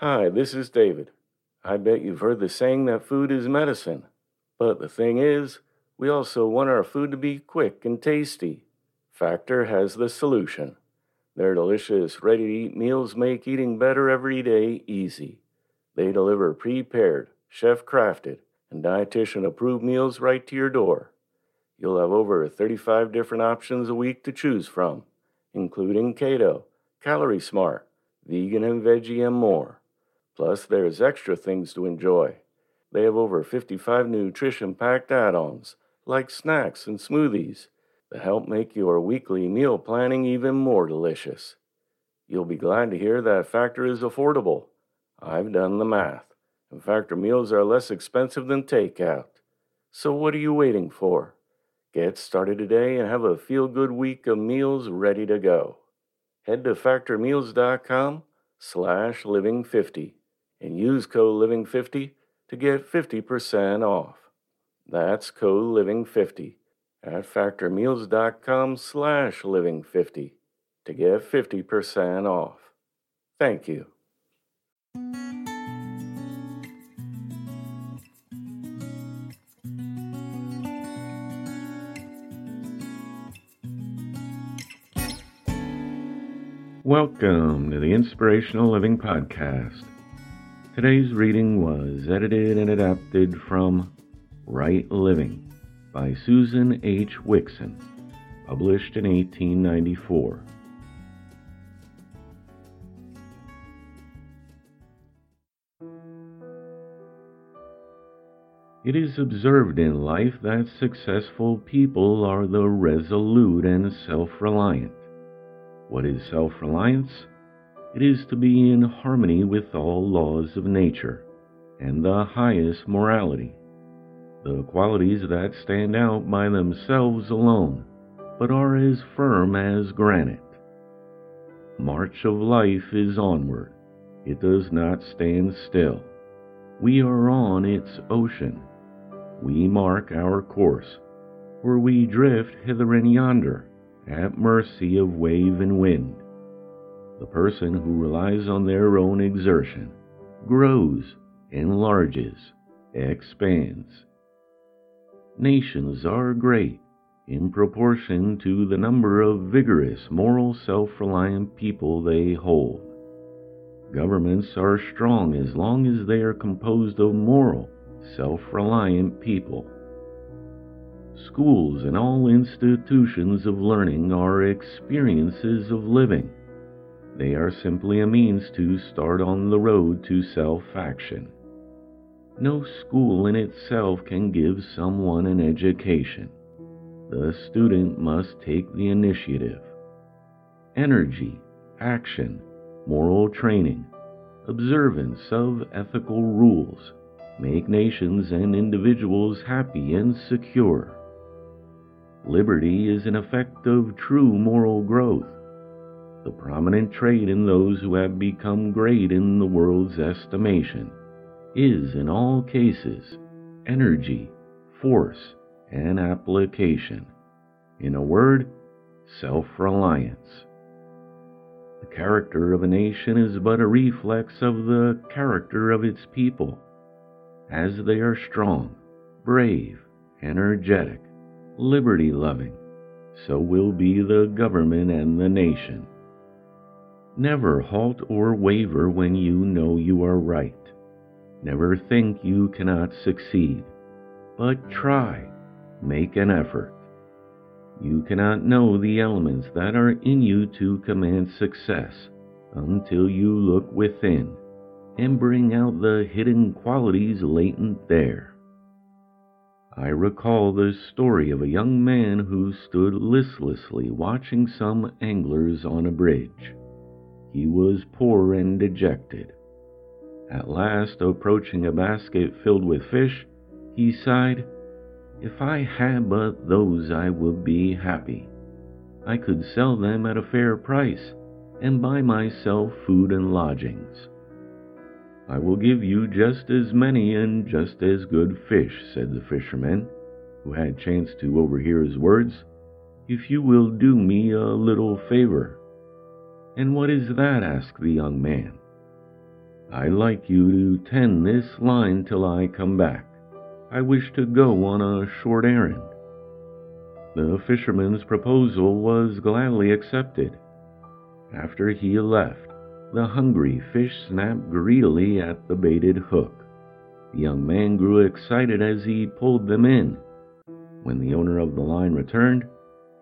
Hi, this is David. I bet you've heard the saying that food is medicine. But the thing is, we also want our food to be quick and tasty. Factor has the solution. Their delicious, ready to eat meals make eating better every day easy. They deliver prepared, chef crafted, and dietitian approved meals right to your door. You'll have over 35 different options a week to choose from, including keto, calorie smart, vegan and veggie, and more. Plus, there's extra things to enjoy. They have over 55 nutrition packed add ons, like snacks and smoothies, that help make your weekly meal planning even more delicious. You'll be glad to hear that Factor is affordable. I've done the math, and Factor meals are less expensive than takeout. So, what are you waiting for? Get started today and have a feel good week of meals ready to go. Head to factormeals.com slash living50 and use code living50 to get 50% off. That's code living50 at factormeals.com slash living50 to get 50% off. Thank you. Welcome to the Inspirational Living Podcast. Today's reading was edited and adapted from Right Living by Susan H. Wixon, published in 1894. It is observed in life that successful people are the resolute and self reliant. What is self reliance? It is to be in harmony with all laws of nature and the highest morality, the qualities that stand out by themselves alone, but are as firm as granite. March of life is onward, it does not stand still. We are on its ocean. We mark our course, for we drift hither and yonder at mercy of wave and wind. The person who relies on their own exertion grows, enlarges, expands. Nations are great in proportion to the number of vigorous, moral, self reliant people they hold. Governments are strong as long as they are composed of moral, self reliant people. Schools and all institutions of learning are experiences of living. They are simply a means to start on the road to self action. No school in itself can give someone an education. The student must take the initiative. Energy, action, moral training, observance of ethical rules make nations and individuals happy and secure. Liberty is an effect of true moral growth, the prominent trait in those who have become great in the world's estimation is, in all cases, energy, force, and application. In a word, self reliance. The character of a nation is but a reflex of the character of its people. As they are strong, brave, energetic, liberty loving, so will be the government and the nation. Never halt or waver when you know you are right. Never think you cannot succeed, but try, make an effort. You cannot know the elements that are in you to command success until you look within and bring out the hidden qualities latent there. I recall the story of a young man who stood listlessly watching some anglers on a bridge. He was poor and dejected. At last, approaching a basket filled with fish, he sighed, If I had but those, I would be happy. I could sell them at a fair price and buy myself food and lodgings. I will give you just as many and just as good fish, said the fisherman, who had chanced to overhear his words, if you will do me a little favor. And what is that? asked the young man. I'd like you to tend this line till I come back. I wish to go on a short errand. The fisherman's proposal was gladly accepted. After he left, the hungry fish snapped greedily at the baited hook. The young man grew excited as he pulled them in. When the owner of the line returned,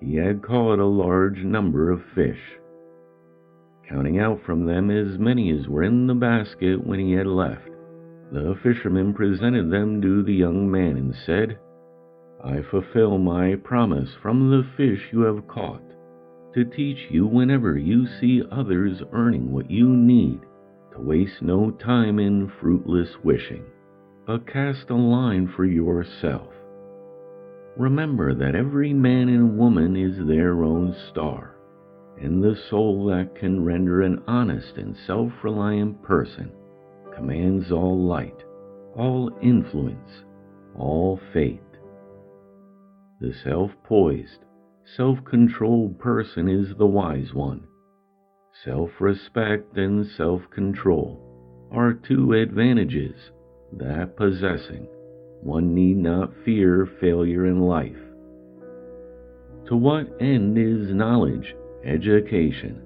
he had caught a large number of fish counting out from them as many as were in the basket when he had left. The fisherman presented them to the young man and said, I fulfill my promise from the fish you have caught to teach you whenever you see others earning what you need to waste no time in fruitless wishing, but cast a line for yourself. Remember that every man and woman is their own star and the soul that can render an honest and self reliant person commands all light, all influence, all faith. The self poised, self controlled person is the wise one. Self respect and self control are two advantages that possessing one need not fear failure in life. To what end is knowledge education,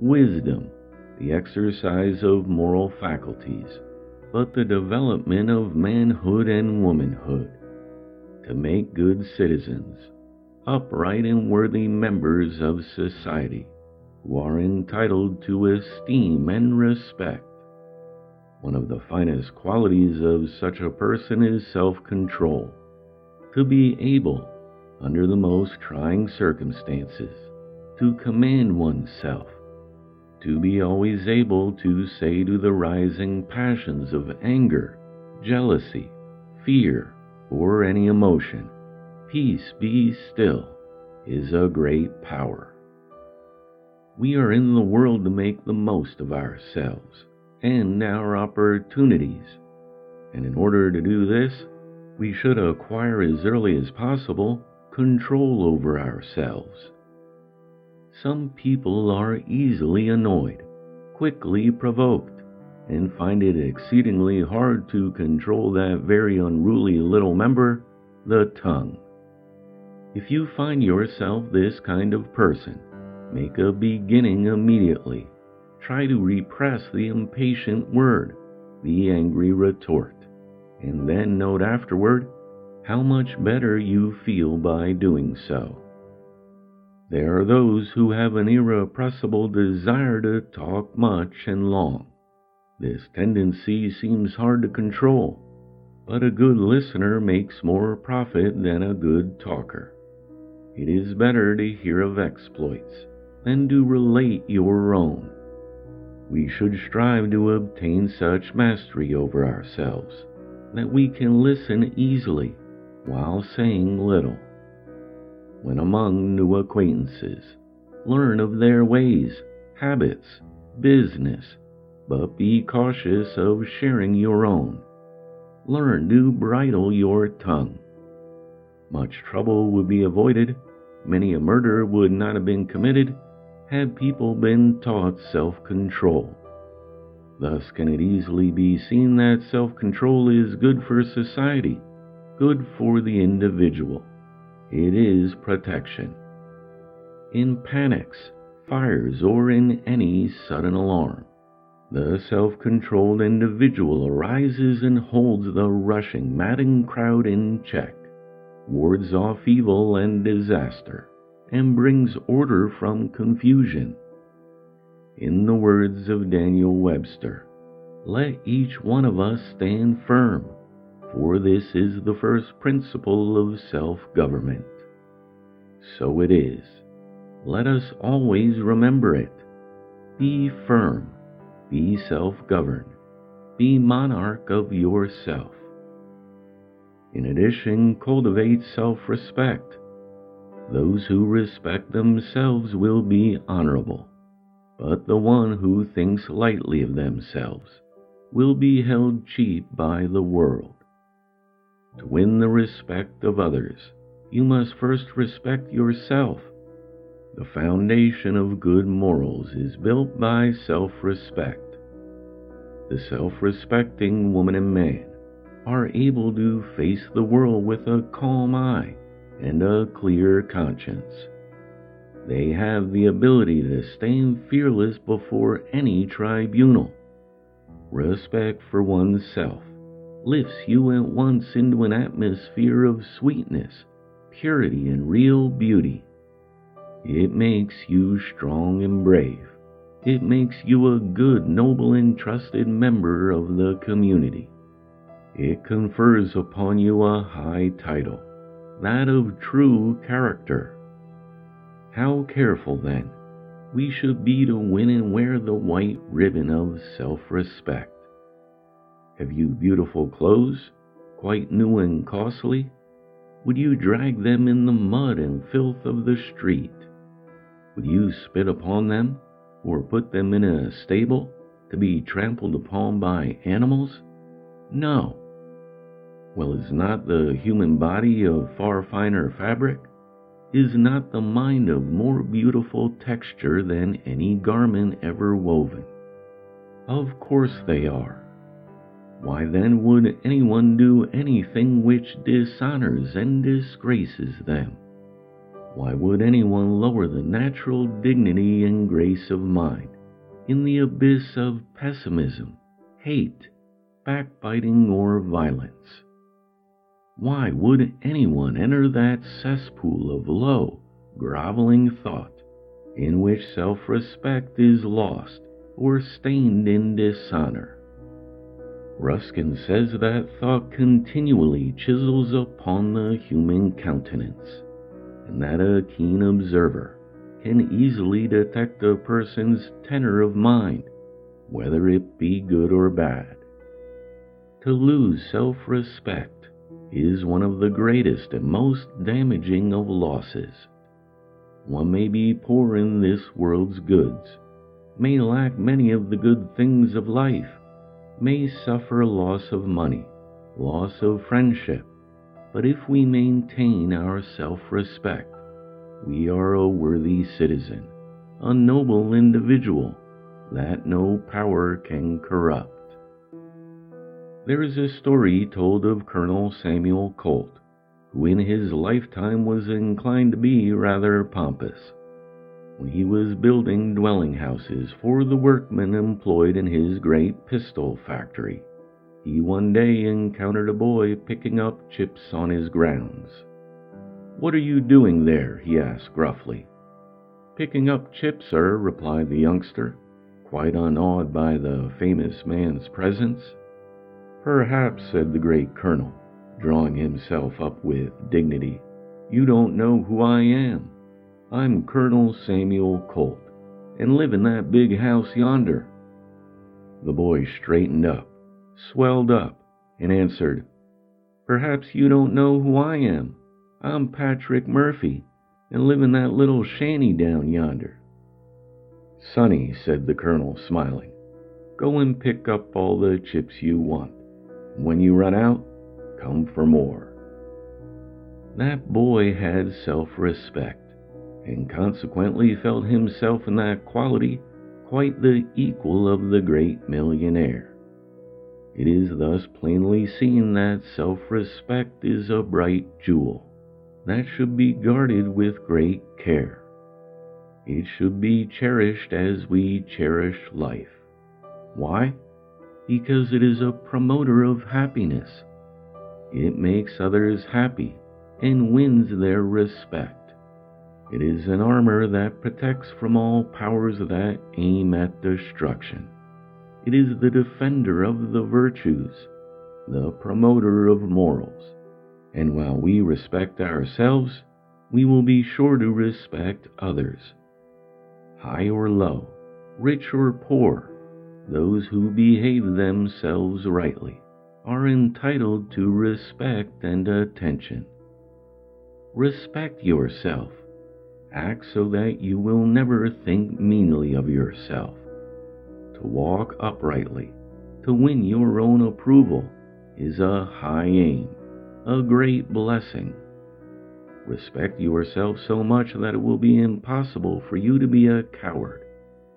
wisdom, the exercise of moral faculties, but the development of manhood and womanhood, to make good citizens, upright and worthy members of society, who are entitled to esteem and respect. One of the finest qualities of such a person is self control, to be able, under the most trying circumstances, to command oneself, to be always able to say to the rising passions of anger, jealousy, fear, or any emotion, Peace be still, is a great power. We are in the world to make the most of ourselves and our opportunities, and in order to do this, we should acquire as early as possible control over ourselves some people are easily annoyed, quickly provoked, and find it exceedingly hard to control that very unruly little member, the tongue. If you find yourself this kind of person, make a beginning immediately. Try to repress the impatient word, the angry retort, and then note afterward how much better you feel by doing so. There are those who have an irrepressible desire to talk much and long. This tendency seems hard to control, but a good listener makes more profit than a good talker. It is better to hear of exploits than to relate your own. We should strive to obtain such mastery over ourselves that we can listen easily while saying little when among new acquaintances. Learn of their ways, habits, business, but be cautious of sharing your own. Learn to bridle your tongue. Much trouble would be avoided, many a murder would not have been committed had people been taught self control. Thus, can it easily be seen that self control is good for society, good for the individual. It is protection. In panics, fires, or in any sudden alarm, the self controlled individual arises and holds the rushing, madding crowd in check, wards off evil and disaster, and brings order from confusion. In the words of Daniel Webster, let each one of us stand firm for this is the first principle of self government. So it is. Let us always remember it. Be firm, be self governed, be monarch of yourself. In addition, cultivate self respect. Those who respect themselves will be honorable, but the one who thinks lightly of themselves will be held cheap by the world. To win the respect of others, you must first respect yourself. The foundation of good morals is built by self respect. the self respecting woman and man are able to face the world with a calm eye and a clear conscience. They have the ability to stand fearless before any tribunal. Respect for oneself lifts you at once into an atmosphere of sweetness, purity, and real beauty. It makes you strong and brave. It makes you a good, noble, and trusted member of the community. It confers upon you a high title, that of true character. How careful, then, we should be to win and wear the white ribbon of self respect. Have you beautiful clothes, quite new and costly? Would you drag them in the mud and filth of the street? Would you spit upon them, or put them in a stable to be trampled upon by animals? No. Well, is not the human body of far finer fabric? Is not the mind of more beautiful texture than any garment ever woven? Of course they are. Why then would anyone do anything which dishonors and disgraces them? Why would anyone lower the natural dignity and grace of mind in the abyss of pessimism, hate, backbiting, or violence? Why would anyone enter that cesspool of low, groveling thought in which self respect is lost or stained in dishonor? Ruskin says that thought continually chisels upon the human countenance and that a keen observer can easily detect a person's tenor of mind, whether it be good or bad. To lose self respect is one of the greatest and most damaging of losses. One may be poor in this world's goods, may lack many of the good things of life, may suffer loss of money, loss of friendship, but if we maintain our self respect, we are a worthy citizen, a noble individual that no power can corrupt. There is a story told of Colonel Samuel Colt, who in his lifetime was inclined to be rather pompous. He was building dwelling houses for the workmen employed in his great pistol factory, he one day encountered a boy picking up chips on his grounds. What are you doing there? he asked gruffly. Picking up chips, sir, replied the youngster, quite unawed by the famous man's presence. Perhaps, said the great colonel, drawing himself up with dignity, you don't know who I am. I'm Colonel Samuel Colt, and live in that big house yonder. The boy straightened up swelled up, and answered, Perhaps you don't know who I am. I'm Patrick Murphy, and live in that little shanty down yonder. Sonny, said the colonel, smiling, go and pick up all the chips you want. When you run out, come for more. That boy had self respect, and consequently felt himself in that quality quite the equal of the great millionaire. It is thus plainly seen that self respect is a bright jewel that should be guarded with great care. It should be cherished as we cherish life. Why? Because it is a promoter of happiness. It makes others happy and wins their respect. It is an armor that protects from all powers that aim at destruction. It is the defender of the virtues, the promoter of morals. And while we respect ourselves, we will be sure to respect others. High or low, rich or poor, those who behave themselves rightly are entitled to respect and attention. Respect yourself. Act so that you will never think meanly of yourself to walk uprightly, to win your own approval, is a high aim, a great blessing. Respect yourself so much that it will be impossible for you to be a coward,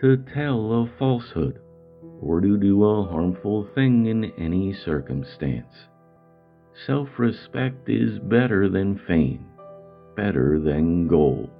to tell a falsehood, or to do a harmful thing in any circumstance. Self respect is better than fame, better than gold.